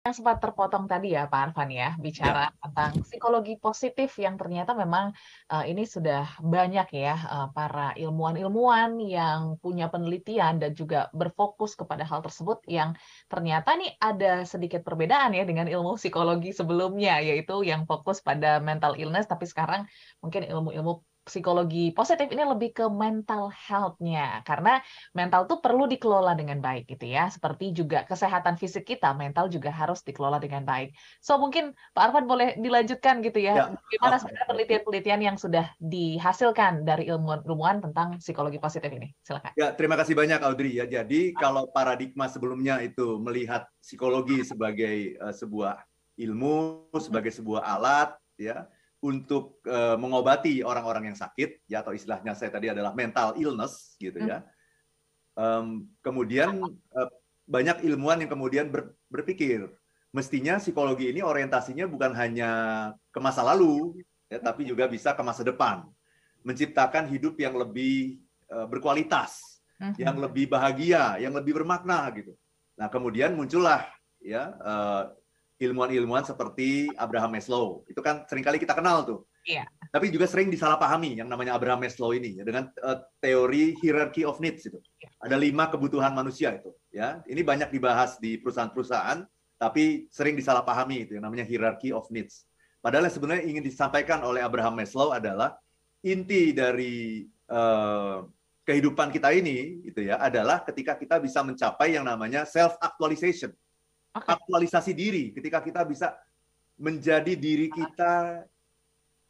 yang sempat terpotong tadi ya Pak Arfan ya, bicara ya. tentang psikologi positif yang ternyata memang uh, ini sudah banyak ya uh, para ilmuwan-ilmuwan yang punya penelitian dan juga berfokus kepada hal tersebut yang ternyata nih ada sedikit perbedaan ya dengan ilmu psikologi sebelumnya yaitu yang fokus pada mental illness tapi sekarang mungkin ilmu-ilmu psikologi positif ini lebih ke mental health-nya. Karena mental tuh perlu dikelola dengan baik gitu ya. Seperti juga kesehatan fisik kita mental juga harus dikelola dengan baik. So mungkin Pak Arfan boleh dilanjutkan gitu ya, ya. bagaimana sebenarnya penelitian-penelitian yang sudah dihasilkan dari ilmuwan-ilmuwan tentang psikologi positif ini? Silakan. Ya terima kasih banyak Audrey. Ya jadi kalau paradigma sebelumnya itu melihat psikologi sebagai uh, sebuah ilmu sebagai sebuah alat ya untuk uh, mengobati orang-orang yang sakit ya atau istilahnya saya tadi adalah mental illness gitu ya. Um, kemudian uh, banyak ilmuwan yang kemudian ber, berpikir mestinya psikologi ini orientasinya bukan hanya ke masa lalu ya tapi juga bisa ke masa depan. Menciptakan hidup yang lebih uh, berkualitas, uh-huh. yang lebih bahagia, yang lebih bermakna gitu. Nah, kemudian muncullah ya uh, ilmuwan-ilmuwan seperti Abraham Maslow. Itu kan sering kali kita kenal tuh. Iya. Tapi juga sering disalahpahami yang namanya Abraham Maslow ini ya, dengan uh, teori hierarchy of needs itu. Iya. Ada lima kebutuhan manusia itu. Ya, ini banyak dibahas di perusahaan-perusahaan, tapi sering disalahpahami itu yang namanya hierarchy of needs. Padahal yang sebenarnya ingin disampaikan oleh Abraham Maslow adalah inti dari uh, kehidupan kita ini itu ya adalah ketika kita bisa mencapai yang namanya self actualization okay. aktualisasi diri ketika kita bisa menjadi diri kita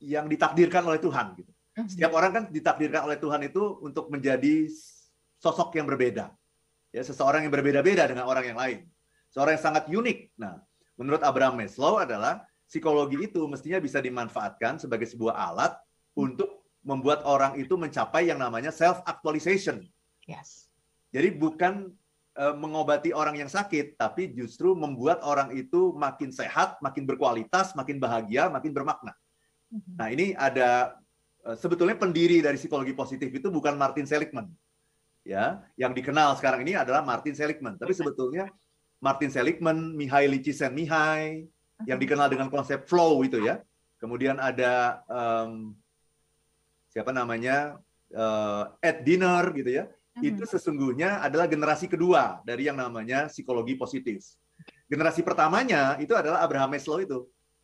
yang ditakdirkan oleh Tuhan gitu. Mhm. Setiap orang kan ditakdirkan oleh Tuhan itu untuk menjadi sosok yang berbeda. Ya, seseorang yang berbeda-beda dengan orang yang lain. Seorang yang sangat unik. Nah, menurut Abraham Maslow adalah psikologi itu mestinya bisa dimanfaatkan sebagai sebuah alat untuk membuat orang itu mencapai yang namanya self actualization. Yes. Jadi bukan mengobati orang yang sakit, tapi justru membuat orang itu makin sehat, makin berkualitas, makin bahagia, makin bermakna. Mhm. Nah, ini ada eh, sebetulnya pendiri dari psikologi positif itu bukan Martin Seligman. Ya, yang dikenal sekarang ini adalah Martin Seligman. Tapi sebetulnya Martin Seligman, Mihaly Csikszentmihalyi yang dikenal dengan konsep flow itu ya. Kemudian ada um, siapa namanya uh, Ed Dinner gitu ya itu sesungguhnya adalah generasi kedua dari yang namanya psikologi positif. Generasi pertamanya itu adalah Abraham Maslow itu.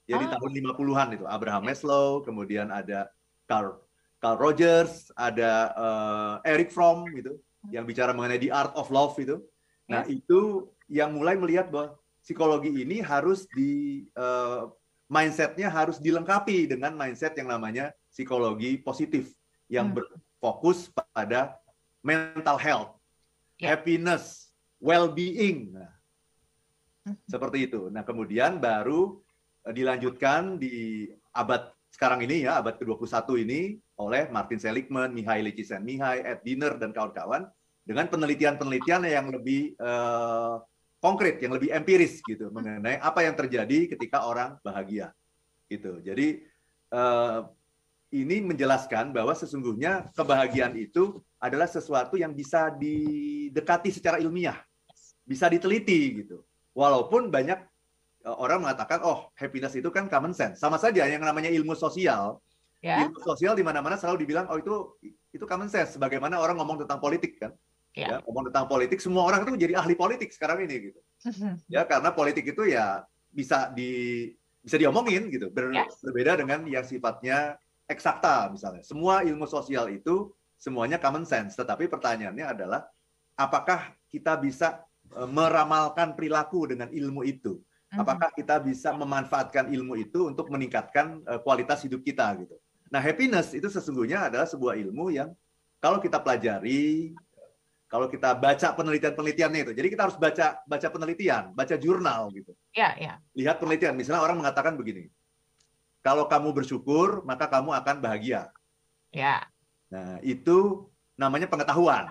Ya di ah. tahun 50-an itu Abraham Maslow, kemudian ada Carl Carl Rogers, ada uh, Eric Fromm gitu yang bicara mengenai the art of love itu. Nah, itu yang mulai melihat bahwa psikologi ini harus di uh, mindsetnya harus dilengkapi dengan mindset yang namanya psikologi positif yang hmm. berfokus pada mental health, yeah. happiness, well-being. Nah, hmm. seperti itu. Nah, kemudian baru eh, dilanjutkan di abad sekarang ini ya, abad ke-21 ini oleh Martin Seligman, Mihaly Csikszentmihalyi, Ed Diner dan kawan-kawan dengan penelitian-penelitian yang lebih uh, konkret, yang lebih empiris gitu mengenai apa yang terjadi ketika orang bahagia. Gitu. Jadi uh, ini menjelaskan bahwa sesungguhnya kebahagiaan itu adalah sesuatu yang bisa didekati secara ilmiah, bisa diteliti gitu. Walaupun banyak e, orang mengatakan, oh happiness itu kan common sense. Sama saja yang namanya ilmu sosial, yeah. ilmu sosial di mana-mana selalu dibilang, oh itu itu common sense. Bagaimana orang ngomong tentang politik kan? Yeah. Ya, ngomong tentang politik, semua orang itu menjadi ahli politik sekarang ini gitu. ya karena politik itu ya bisa di bisa diomongin gitu. Ber, yes. Berbeda dengan yang sifatnya eksakta misalnya. Semua ilmu sosial itu semuanya common sense, tetapi pertanyaannya adalah apakah kita bisa e, meramalkan perilaku dengan ilmu itu? Mhm. Apakah kita bisa memanfaatkan ilmu itu untuk meningkatkan e, kualitas hidup kita gitu. Nah, happiness itu sesungguhnya adalah sebuah ilmu yang kalau kita pelajari, kalau kita baca penelitian-penelitiannya itu. Jadi kita harus baca baca penelitian, baca jurnal gitu. Iya, iya. Lihat penelitian. Misalnya orang mengatakan begini, kalau kamu bersyukur, maka kamu akan bahagia. Ya. Nah, itu namanya pengetahuan.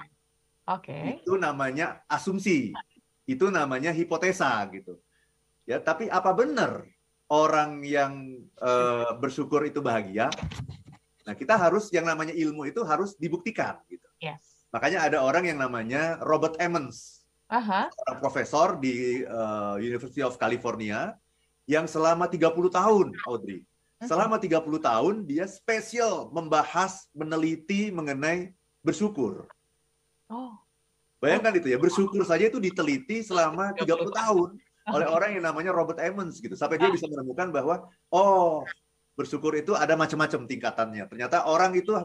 Oke. Okay. Itu namanya asumsi. Itu namanya hipotesa gitu. Ya, tapi apa benar orang yang uh, bersyukur itu bahagia? Nah, kita harus yang namanya ilmu itu harus dibuktikan gitu. Yes. Makanya ada orang yang namanya Robert Emmons. Aha. seorang profesor di uh, University of California yang selama 30 tahun, Audrey. Mhm. Selama 30 tahun dia spesial membahas, meneliti mengenai bersyukur. Oh. Bayangkan itu ya, bersyukur saja itu diteliti selama 30 tahun oleh orang yang namanya Robert Emmons gitu. Sampai dia bisa menemukan bahwa oh, bersyukur itu ada macam-macam tingkatannya. Ternyata orang itu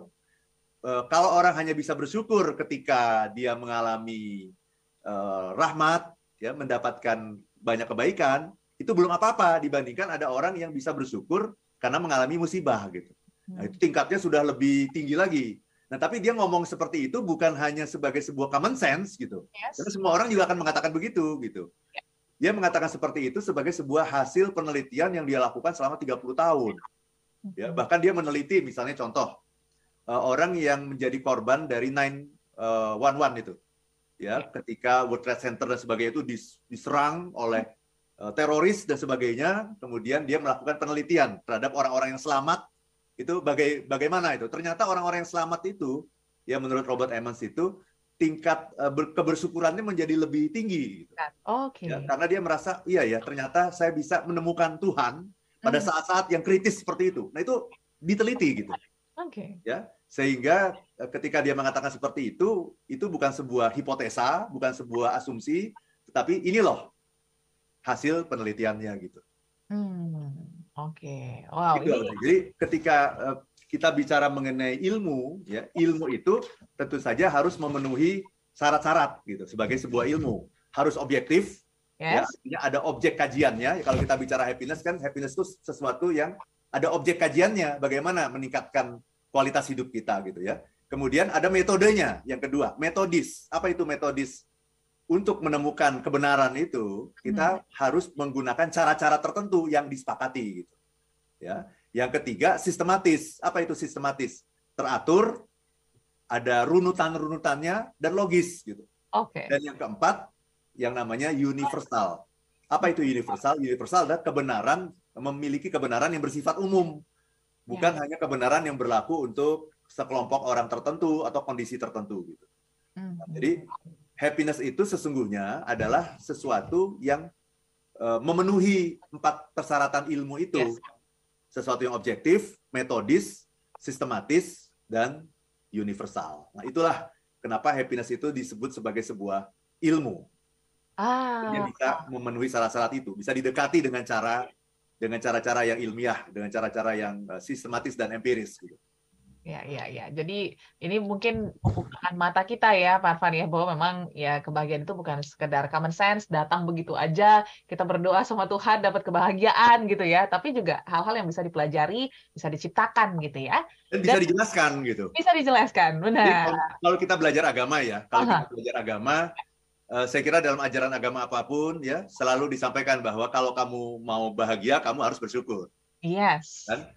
eh, kalau orang hanya bisa bersyukur ketika dia mengalami eh, rahmat, ya mendapatkan banyak kebaikan, itu belum apa-apa dibandingkan ada orang yang bisa bersyukur karena mengalami musibah gitu. Nah, itu tingkatnya sudah lebih tinggi lagi. Nah, tapi dia ngomong seperti itu bukan hanya sebagai sebuah common sense gitu. Yes. Karena semua orang juga akan mengatakan begitu gitu. Dia mengatakan seperti itu sebagai sebuah hasil penelitian yang dia lakukan selama 30 tahun. Ya, Mhm. bahkan dia meneliti misalnya contoh eh, orang yang menjadi korban dari 911 itu. Ya, ketika World Trade Center dan sebagainya itu dis- diserang oleh eh, teroris dan sebagainya, kemudian dia melakukan penelitian terhadap orang-orang yang selamat itu bagai bagaimana itu? Ternyata orang-orang yang selamat itu ya menurut Robert Emmons itu tingkat eh, ber- kebersyukurannya menjadi lebih tinggi gitu. Oke. Ya, karena dia merasa iya ya ternyata saya bisa menemukan Tuhan pada Hmm. saat-saat yang kritis seperti itu. Nah itu diteliti gitu Oke. ya sehingga eh, ketika dia mengatakan seperti itu itu bukan sebuah hipotesa bukan sebuah asumsi tetapi ini loh hasil penelitiannya gitu. Hmm. Oke. Wow. Gitu, Ini. Jadi ketika eh, kita bicara mengenai ilmu ya ilmu itu tentu saja harus memenuhi syarat-syarat gitu sebagai sebuah ilmu harus objektif ya yes. artinya ada objek kajiannya kalau kita bicara happiness kan happiness itu sesuatu yang ada objek kajiannya bagaimana meningkatkan kualitas hidup kita gitu ya kemudian ada metodenya yang kedua metodis apa itu metodis untuk menemukan kebenaran itu kita harus menggunakan cara-cara tertentu yang disepakati gitu ya yang ketiga sistematis apa itu sistematis teratur ada runutan-runutannya dan logis gitu Oke. dan yang keempat, yang namanya universal. Apa itu universal? Universal adalah kebenaran, memiliki kebenaran yang bersifat umum. Bukan Ya. hanya kebenaran yang berlaku untuk sekelompok orang tertentu atau kondisi tertentu. Gitu. Mhm. Jadi, happiness itu sesungguhnya adalah sesuatu yang eh, memenuhi empat persyaratan ilmu itu. Yes. Sesuatu yang objektif, metodis, sistematis, dan universal. Nah, itulah kenapa happiness itu disebut sebagai sebuah ilmu. Ah. bisa memenuhi syarat-syarat itu, bisa didekati dengan cara dengan cara-cara yang ilmiah, dengan cara-cara yang eh, sistematis dan empiris. Gitu. Ya, ya, ya. Jadi ini mungkin membukakan mata kita ya, Pak Arfan ya, bahwa memang ya kebahagiaan itu bukan sekedar common sense, datang begitu aja, kita berdoa sama Tuhan dapat kebahagiaan gitu ya, tapi juga hal-hal yang bisa dipelajari, bisa diciptakan gitu ya. Dan bisa Dan- dijelaskan gitu. Bisa dijelaskan, Jadi benar. kalau, kalau kita belajar agama ya, kalau Aha. kita belajar agama, eh, saya kira dalam ajaran agama apa pun ya selalu disampaikan bahwa kalau kamu mau bahagia, kamu harus bersyukur. Yes. Kan?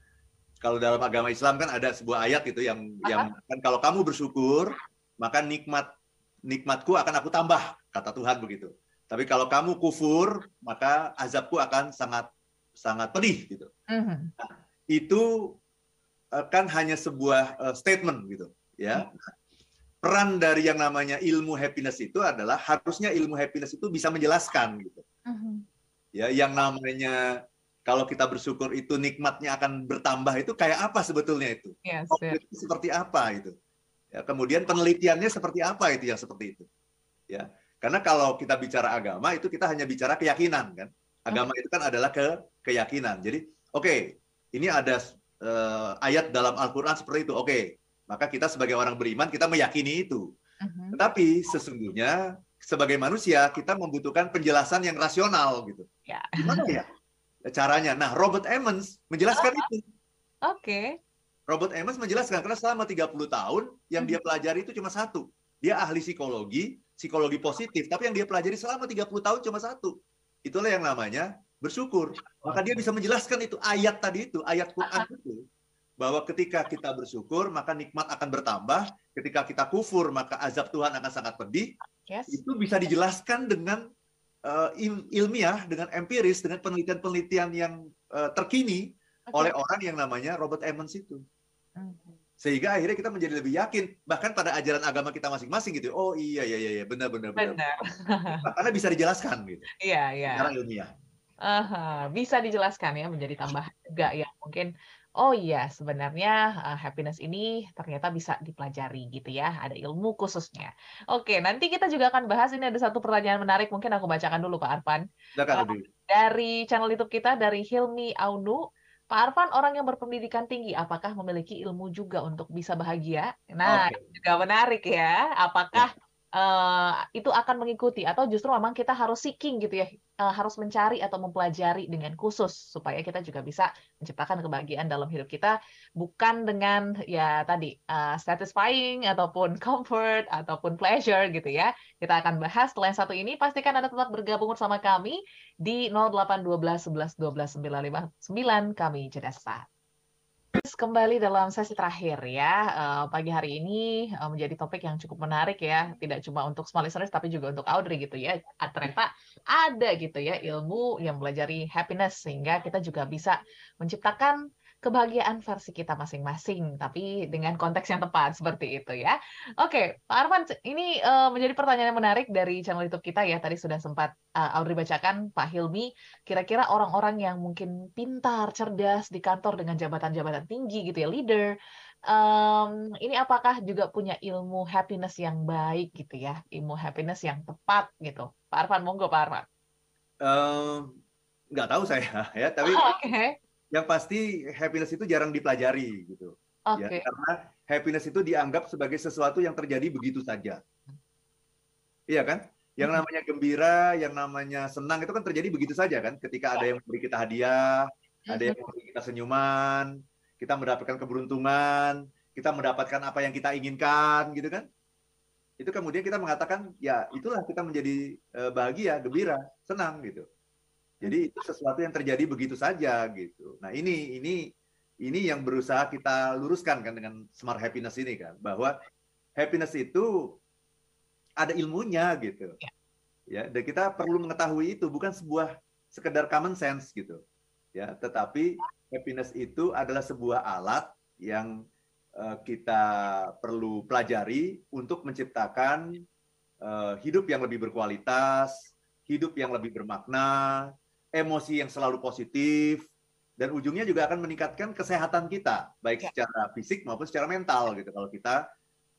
Kalau dalam agama Islam kan ada sebuah ayat itu yang yang kan kalau kamu bersyukur, maka nikmat nikmatku akan aku tambah, kata Tuhan begitu. Tapi kalau kamu kufur, maka azabku akan sangat sangat pedih gitu. Mhm. Itu eh, kan hanya sebuah eh, statement gitu, ya. Peran dari yang namanya ilmu happiness itu adalah harusnya ilmu happiness itu bisa menjelaskan gitu. Mhm. Ya, yang namanya kalau kita bersyukur itu nikmatnya akan bertambah itu kayak apa sebetulnya itu? Yes, yes. Seperti apa itu? Ya, kemudian penelitiannya seperti apa itu yang seperti itu? Ya, karena kalau kita bicara agama itu kita hanya bicara keyakinan kan. Agama itu kan adalah ke keyakinan. Jadi, oke, ini ada eh, ayat dalam Al-Qur'an seperti itu. Oke, maka kita sebagai orang beriman kita meyakini itu. Mhm. Tetapi sesungguhnya sebagai manusia kita membutuhkan penjelasan yang rasional gitu. Ya. Gimana ya caranya? Nah, Robert Emmons menjelaskan itu. Oke. Robert Emmons menjelaskan karena selama 30 tahun yang dia pelajari itu cuma satu. Dia ahli psikologi, psikologi positif, tapi yang dia pelajari selama 30 tahun cuma satu. Itulah yang namanya bersyukur. Maka dia bisa menjelaskan itu ayat tadi itu, ayat Quran itu bahwa ketika kita bersyukur maka nikmat akan bertambah, ketika kita kufur maka azab Tuhan akan sangat pedih. Yes. Itu bisa dijelaskan dengan il- ilmiah, dengan empiris, dengan penelitian-penelitian yang eh, terkini Oke. oleh orang yang namanya Robert Emmons itu. Mhm. sehingga akhirnya kita menjadi lebih yakin bahkan pada ajaran agama kita masing-masing gitu oh iya iya iya benar benar benar, benar. karena bisa dijelaskan gitu iya iya secara ilmiah uh, bisa dijelaskan ya menjadi tambahan juga ya mungkin oh iya sebenarnya uh, happiness ini ternyata bisa dipelajari gitu ya ada ilmu khususnya oke nanti kita juga akan bahas ini ada satu pertanyaan menarik mungkin aku bacakan dulu Pak Arfan uh, dari channel YouTube kita dari Hilmi Aunu Pak Arfan orang yang berpendidikan tinggi, apakah memiliki ilmu juga untuk bisa bahagia? Nah, okay. juga menarik ya. Apakah ya uh, itu akan mengikuti atau justru memang kita harus seeking gitu ya uh, harus mencari atau mempelajari dengan khusus supaya kita juga bisa menciptakan kebahagiaan dalam hidup kita bukan dengan ya tadi uh, satisfying ataupun comfort ataupun pleasure gitu ya. Kita akan bahas setelah yang satu ini. Pastikan anda tetap bergabung bersama kami di 0812 11 12 959 kami jeda saat kembali dalam sesi terakhir ya. Uh, pagi hari ini uh, menjadi topik yang cukup menarik ya. Tidak cuma untuk small listeners tapi juga untuk Audrey gitu ya. Ternyata ada gitu ya ilmu yang belajari happiness sehingga kita juga bisa menciptakan kebahagiaan versi kita masing-masing, tapi dengan konteks yang tepat seperti itu ya. Oke, Pak Arman, ini uh, menjadi pertanyaan yang menarik dari channel YouTube kita ya. Tadi sudah sempat uh, Audrey bacakan, Pak Hilmi. Kira-kira orang-orang yang mungkin pintar, cerdas di kantor dengan jabatan-jabatan tinggi gitu ya, leader. Um, ini apakah juga punya ilmu happiness yang baik gitu ya, ilmu happiness yang tepat gitu. Pak Arfan, monggo Pak Arfan. Uh, nggak tahu saya ya, tapi oh, okay yang pasti happiness itu jarang dipelajari gitu. Okay. Ya, karena happiness itu dianggap sebagai sesuatu yang terjadi begitu saja. Iya kan? Yang namanya gembira, yang namanya senang itu kan terjadi begitu saja kan? Ketika ada yang memberi kita hadiah, ada yang memberi kita senyuman, kita mendapatkan keberuntungan, kita mendapatkan apa yang kita inginkan gitu kan? Itu kemudian kita mengatakan ya itulah kita menjadi eh, bahagia, gembira, senang gitu. Jadi itu sesuatu yang terjadi begitu saja gitu. Nah ini ini ini yang berusaha kita luruskan kan dengan smart happiness ini kan bahwa happiness itu ada ilmunya gitu. Ya. ya, dan kita perlu mengetahui itu bukan sebuah sekedar common sense gitu. Ya, tetapi happiness itu adalah sebuah alat yang uh, kita perlu pelajari untuk menciptakan uh, hidup yang lebih berkualitas, hidup yang lebih bermakna, emosi yang selalu positif, dan ujungnya juga akan meningkatkan kesehatan kita, baik ya. secara fisik maupun secara mental gitu. Kalau kita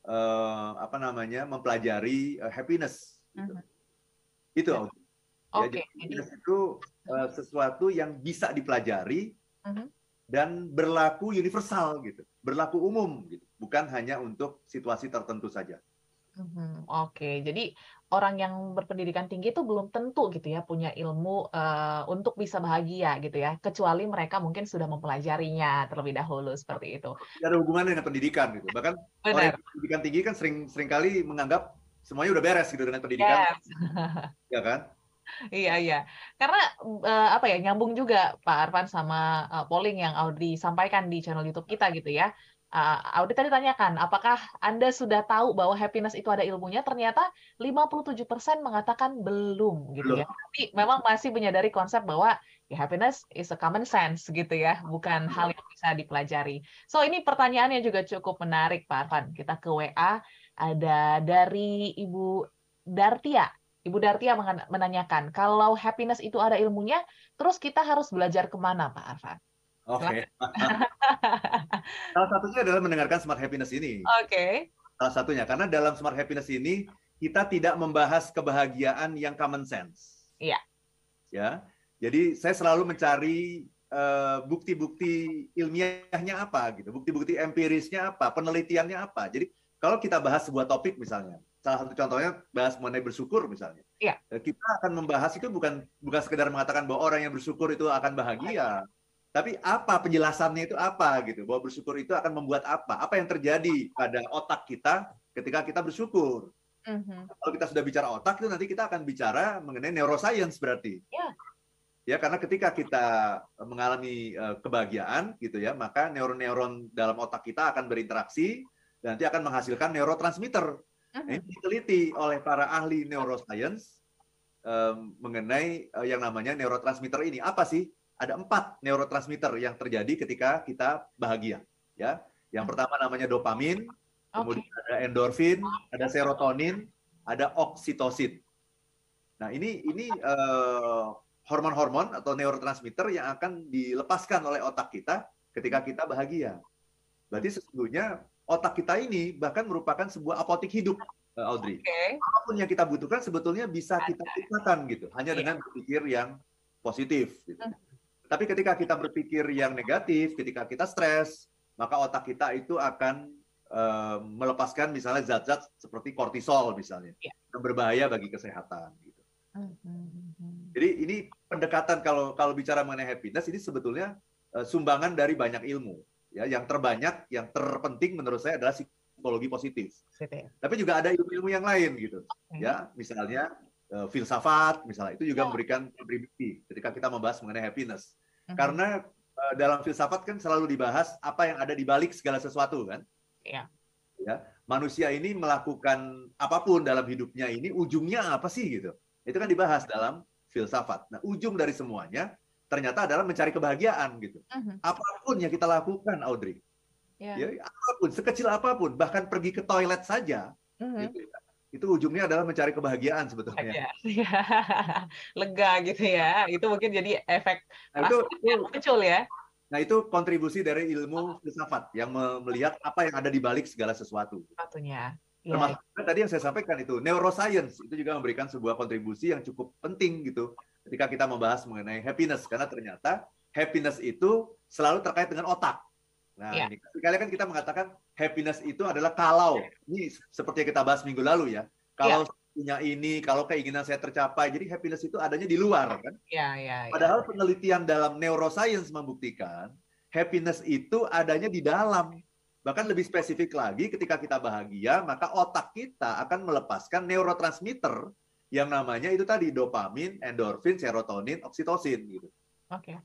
uh, apa namanya mempelajari uh, happiness, gitu. uh -huh. itu. Ya. Okay. Jadi happiness itu uh, sesuatu yang bisa dipelajari uh -huh. dan berlaku universal gitu, berlaku umum gitu, bukan hanya untuk situasi tertentu saja. Hmm, oke, jadi orang yang berpendidikan tinggi itu belum tentu gitu ya punya ilmu uh, untuk bisa bahagia gitu ya, kecuali mereka mungkin sudah mempelajarinya terlebih dahulu seperti itu. Tidak ada hubungannya dengan pendidikan gitu. Bahkan Benar. orang yang pendidikan tinggi kan sering sering kali menganggap semuanya udah beres gitu dengan pendidikan. Yes. ya kan? Iya iya, karena uh, apa ya nyambung juga Pak Arfan sama uh, polling yang Audrey sampaikan di channel YouTube kita gitu ya uh, Audit tadi tanyakan, apakah Anda sudah tahu bahwa happiness itu ada ilmunya? Ternyata 57% mengatakan belum gitu ya. Tapi memang masih menyadari konsep bahwa ya happiness is a common sense gitu ya, bukan hal yang bisa dipelajari. So ini pertanyaannya juga cukup menarik Pak Arfan. Kita ke WA ada dari Ibu Dartia. Ibu Dartia menanyakan, kalau happiness itu ada ilmunya, terus kita harus belajar ke mana Pak Arfan? Oke. Okay. Salah satunya adalah mendengarkan Smart Happiness ini. Oke. Okay. Salah satunya karena dalam Smart Happiness ini kita tidak membahas kebahagiaan yang common sense. Iya. Ya. Jadi saya selalu mencari eh, bukti-bukti uh, ilmiahnya apa gitu, bukti-bukti empirisnya apa, penelitiannya apa. Jadi kalau kita bahas sebuah topik misalnya, salah satu contohnya bahas mengenai bersyukur misalnya. Iya. Kita akan membahas itu bukan bukan sekedar mengatakan bahwa orang yang bersyukur itu akan bahagia. Tapi apa penjelasannya itu apa gitu? Bahwa bersyukur itu akan membuat apa? Apa yang terjadi pada otak kita ketika kita bersyukur? Mm-hmm. Kalau kita sudah bicara otak itu nanti kita akan bicara mengenai neuroscience berarti. Yeah. Ya karena ketika kita mengalami uh, kebahagiaan gitu ya, maka neuron-neuron dalam otak kita akan berinteraksi dan nanti akan menghasilkan neurotransmitter. Mm-hmm. Ini diteliti oleh para ahli neuroscience um, mengenai uh, yang namanya neurotransmitter ini. Apa sih? Ada empat neurotransmitter yang terjadi ketika kita bahagia. Ya, Yang pertama namanya dopamin, kemudian okay. ada endorfin, ada serotonin, ada oksitosin. Nah, ini ini uh, hormon-hormon atau neurotransmitter yang akan dilepaskan oleh otak kita ketika kita bahagia. Berarti sesungguhnya otak kita ini bahkan merupakan sebuah apotik hidup, uh, Audrey. Okay. Apa pun yang kita butuhkan sebetulnya bisa kita ciptakan gitu, hanya yeah. dengan berpikir yang positif. Gitu. Hmm. Tapi ketika kita berpikir yang negatif, ketika kita stres, maka otak kita itu akan uh, melepaskan misalnya zat-zat seperti kortisol misalnya, yeah. yang berbahaya bagi kesehatan. Gitu. Mm-hmm. Jadi ini pendekatan kalau kalau bicara mengenai happiness ini sebetulnya uh, sumbangan dari banyak ilmu. Ya, yang terbanyak, yang terpenting menurut saya adalah psikologi positif. Positif. Tapi juga ada ilmu-ilmu yang lain gitu. Ya, misalnya uh, filsafat, misalnya itu juga oh. memberikan kontribusi ketika kita membahas mengenai happiness. Mm-hmm. Karena uh, dalam filsafat kan selalu dibahas apa yang ada di balik segala sesuatu kan. Iya. Ya, manusia ini melakukan apa pun dalam hidupnya ini ujungnya apa sih gitu itu kan dibahas dalam filsafat. Nah, ujung dari semuanya ternyata adalah mencari kebahagiaan gitu. Uh-huh. Apa pun yang kita lakukan, Audrey. Yeah. Ya, apa pun, sekecil apa pun, bahkan pergi ke toilet saja, uh-huh. gitu ya. Itu ujungnya adalah mencari kebahagiaan sebetulnya. Ya. Lega gitu ya. Itu mungkin jadi efek nah, itu, yang muncul ya. Nah, itu kontribusi dari ilmu filsafat yang melihat apa yang ada di balik segala sesuatu. Satunya. Ya. Termasuk ya. tadi yang saya sampaikan itu neuroscience itu juga memberikan sebuah kontribusi yang cukup penting gitu ketika kita membahas mengenai happiness karena ternyata happiness itu selalu terkait dengan otak. Nah, ya. ini sekali kan kita mengatakan happiness itu adalah kalau ini seperti yang kita bahas minggu lalu ya. Kalau ya. punya ini, kalau keinginan saya tercapai, jadi happiness itu adanya di luar kan? Ya, ya, ya. Padahal penelitian dalam neuroscience membuktikan happiness itu adanya di dalam Bahkan lebih spesifik lagi, ketika kita bahagia, maka otak kita akan melepaskan neurotransmitter yang namanya itu tadi dopamin, endorfin, serotonin, oksitosin gitu. Oke. Okay.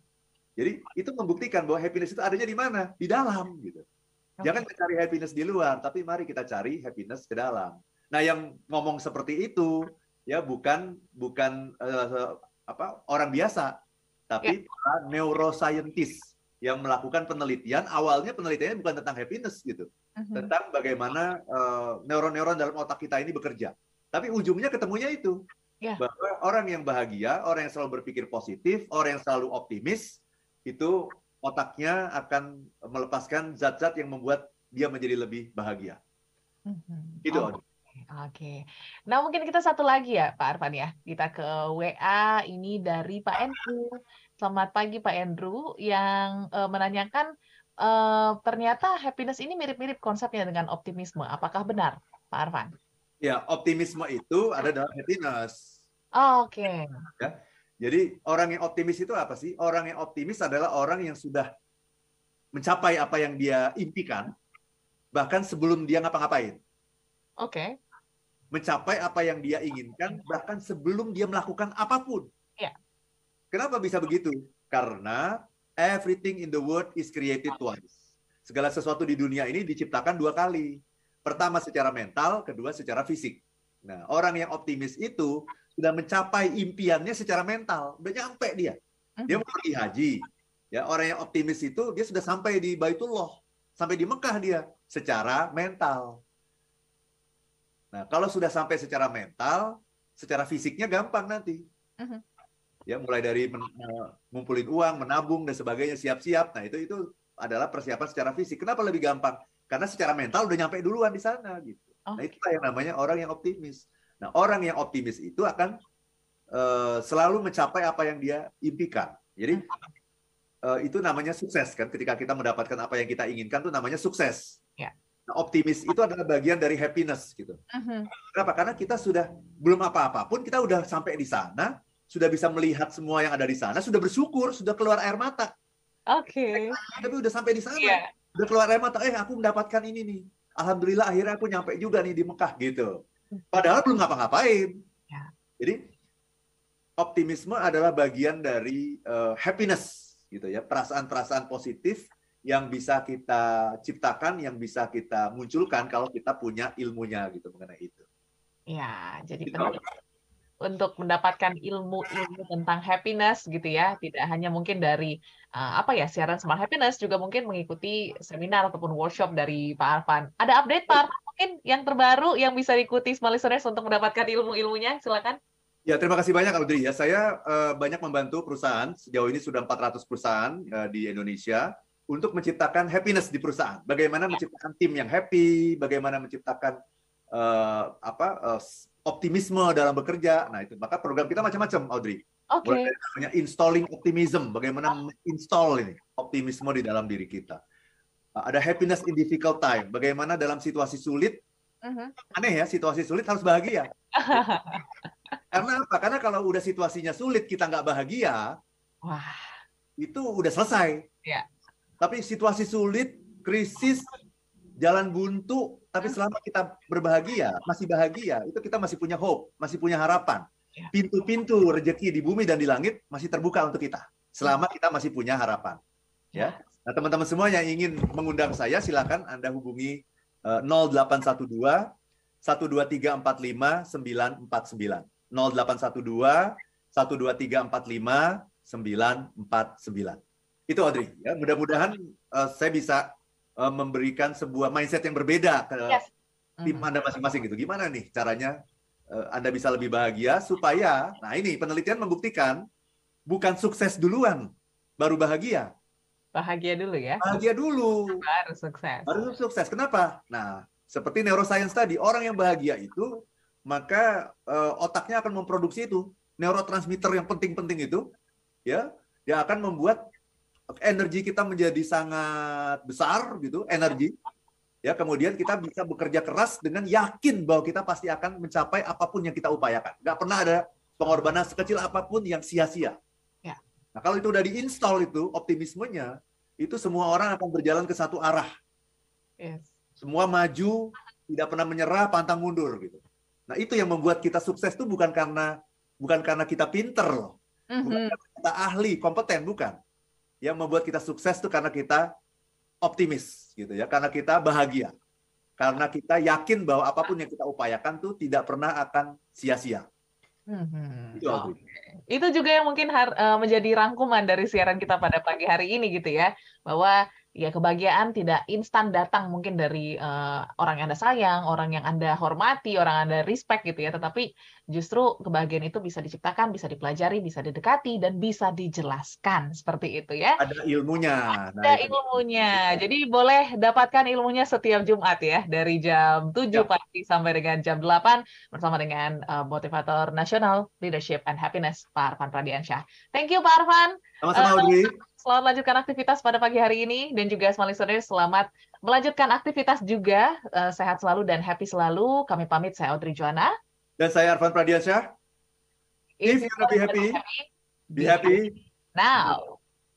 Jadi itu membuktikan bahwa happiness itu adanya di mana? Di dalam gitu. Jangan mencari happiness di luar, tapi mari kita cari happiness ke dalam. Nah, yang ngomong seperti itu ya bukan bukan uh, apa orang biasa, tapi yeah. para neuroscientist yang melakukan penelitian awalnya penelitiannya bukan tentang happiness gitu uh-huh. tentang bagaimana uh, neuron-neuron dalam otak kita ini bekerja tapi ujungnya ketemunya itu yeah. bahwa orang yang bahagia orang yang selalu berpikir positif orang yang selalu optimis itu otaknya akan melepaskan zat-zat yang membuat dia menjadi lebih bahagia gitu oh. Oke, nah mungkin kita satu lagi ya Pak Arfan ya, kita ke WA ini dari Pak Enku. Selamat pagi Pak Andrew yang uh, menanyakan uh, ternyata happiness ini mirip-mirip konsepnya dengan optimisme. Apakah benar, Pak Arfan? Ya, optimisme itu ada dalam happiness. Oh, Oke. Okay. Ya. Jadi orang yang optimis itu apa sih? Orang yang optimis adalah orang yang sudah mencapai apa yang dia impikan, bahkan sebelum dia ngapa-ngapain. Oke. Okay. Mencapai apa yang dia inginkan, bahkan sebelum dia melakukan apa pun. Ya. Kenapa bisa begitu? Karena everything in the world is created twice. Segala sesuatu di dunia ini diciptakan dua kali. Pertama secara mental, kedua secara fisik. Nah, orang yang optimis itu sudah mencapai impiannya secara mental, udah nyampe dia. Dia mau pergi haji. Ya, orang yang optimis itu dia sudah sampai di Baitullah, sampai di Mekah dia secara mental. Nah, kalau sudah sampai secara mental, secara fisiknya gampang nanti. Uh-huh ya mulai dari mengumpulin uang, menabung dan sebagainya, siap-siap. Nah, itu itu adalah persiapan secara fisik. Kenapa lebih gampang? Karena secara mental udah nyampe duluan di sana gitu. Oh. Nah, itulah yang namanya orang yang optimis. Nah, orang yang optimis itu akan uh, selalu mencapai apa yang dia impikan. Jadi uh, itu namanya sukses kan ketika kita mendapatkan apa yang kita inginkan itu namanya sukses. Yeah. Nah, optimis itu adalah bagian dari happiness gitu. Uh-huh. Kenapa? Karena kita sudah belum apa-apa pun kita udah sampai di sana, sudah bisa melihat semua yang ada di sana, sudah bersyukur, sudah keluar air mata. Oke. Okay. Tapi udah sampai di sana, yeah. udah keluar air mata. Eh, aku mendapatkan ini nih. Alhamdulillah akhirnya aku nyampe juga nih di Mekah gitu. Padahal belum ngapa-ngapain. Yeah. Jadi optimisme adalah bagian dari uh, happiness gitu ya, perasaan-perasaan positif yang bisa kita ciptakan, yang bisa kita munculkan kalau kita punya ilmunya gitu mengenai itu. Ya, jadi gitu. untuk mendapatkan ilmu-ilmu tentang happiness gitu ya. Tidak hanya mungkin dari uh, apa ya siaran Smart Happiness, juga mungkin mengikuti seminar ataupun workshop dari Pak Arfan. Ada update Pak Arfan mungkin yang terbaru yang bisa diikuti Smart Listeners untuk mendapatkan ilmu-ilmunya? Silakan. Ya, terima kasih banyak Audrey. Ya, saya uh, banyak membantu perusahaan. Sejauh ini sudah 400 perusahaan uh, di Indonesia untuk menciptakan happiness di perusahaan. Bagaimana menciptakan tim yang happy, bagaimana menciptakan uh, apa uh, optimisme dalam bekerja. Nah, itu maka program kita macam-macam, Audrey. Oke. Okay. namanya installing optimism, bagaimana install ini optimisme di dalam diri kita. Uh, ada happiness in difficult time, bagaimana dalam situasi sulit. -huh. Aneh ya, situasi sulit harus bahagia. Karena apa? Karena kalau udah situasinya sulit kita nggak bahagia, wah itu udah selesai. Ya. Tapi situasi sulit, krisis, jalan buntu, tapi hmm. selama kita berbahagia, masih bahagia, itu kita masih punya hope, masih punya harapan. Ya. Pintu-pintu rezeki di bumi dan di langit masih terbuka untuk kita, selama kita masih punya harapan. Ya. Nah, teman-teman semua yang ingin mengundang saya, silakan Anda hubungi uh, 0812 12345 949. 0812 12345 949. Itu Audrey ya. Mudah-mudahan uh, saya bisa uh, memberikan sebuah mindset yang berbeda ke yes. tim mm-hmm. Anda masing-masing gitu. Gimana nih caranya uh, Anda bisa lebih bahagia supaya nah ini penelitian membuktikan bukan sukses duluan baru bahagia. Bahagia dulu ya. Bahagia dulu. Baru sukses. Baru sukses. Kenapa? Nah, seperti neuroscience tadi, orang yang bahagia itu maka uh, otaknya akan memproduksi itu neurotransmitter yang penting-penting itu ya yang akan membuat energi kita menjadi sangat besar gitu energi ya kemudian kita bisa bekerja keras dengan yakin bahwa kita pasti akan mencapai apa pun yang kita upayakan nggak pernah ada pengorbanan sekecil apa pun yang sia-sia ya. nah kalau itu udah diinstal itu optimismenya itu semua orang akan berjalan ke satu arah yes. semua maju tidak pernah menyerah pantang mundur gitu Nah, itu yang membuat kita sukses itu bukan karena bukan karena kita pinter loh. Mm-hmm. Bukan karena kita ahli, kompeten, bukan. Yang membuat kita sukses itu karena kita optimis gitu ya, karena kita bahagia. Karena kita yakin bahwa apa pun yang kita upayakan tuh tidak pernah akan sia-sia. Mm-hmm. Itu, itu juga yang mungkin har, uh, menjadi rangkuman dari siaran kita pada pagi hari ini gitu ya, bahwa ya kebahagiaan tidak instan datang mungkin dari uh, orang yang Anda sayang, orang yang Anda hormati, orang yang Anda respect gitu ya, tetapi justru kebahagiaan itu bisa diciptakan, bisa dipelajari, bisa didekati dan bisa dijelaskan seperti itu ya. Ada ilmunya. Ada nah, ilmunya. Jadi boleh dapatkan ilmunya setiap Jumat ya dari jam 7 ya. pagi sampai dengan jam 8 bersama dengan uh, motivator nasional Leadership and Happiness Pak Arfan Pradiansyah. Thank you Pak Arfan. Sama-sama uh, Selamat lanjutkan aktivitas pada pagi hari ini dan juga semua listeners selamat melanjutkan aktivitas juga. Uh, sehat selalu dan happy selalu. Kami pamit, saya Audrey Joana. Dan saya Arfan Pradiansyah. If, If you wanna be happy, be happy now.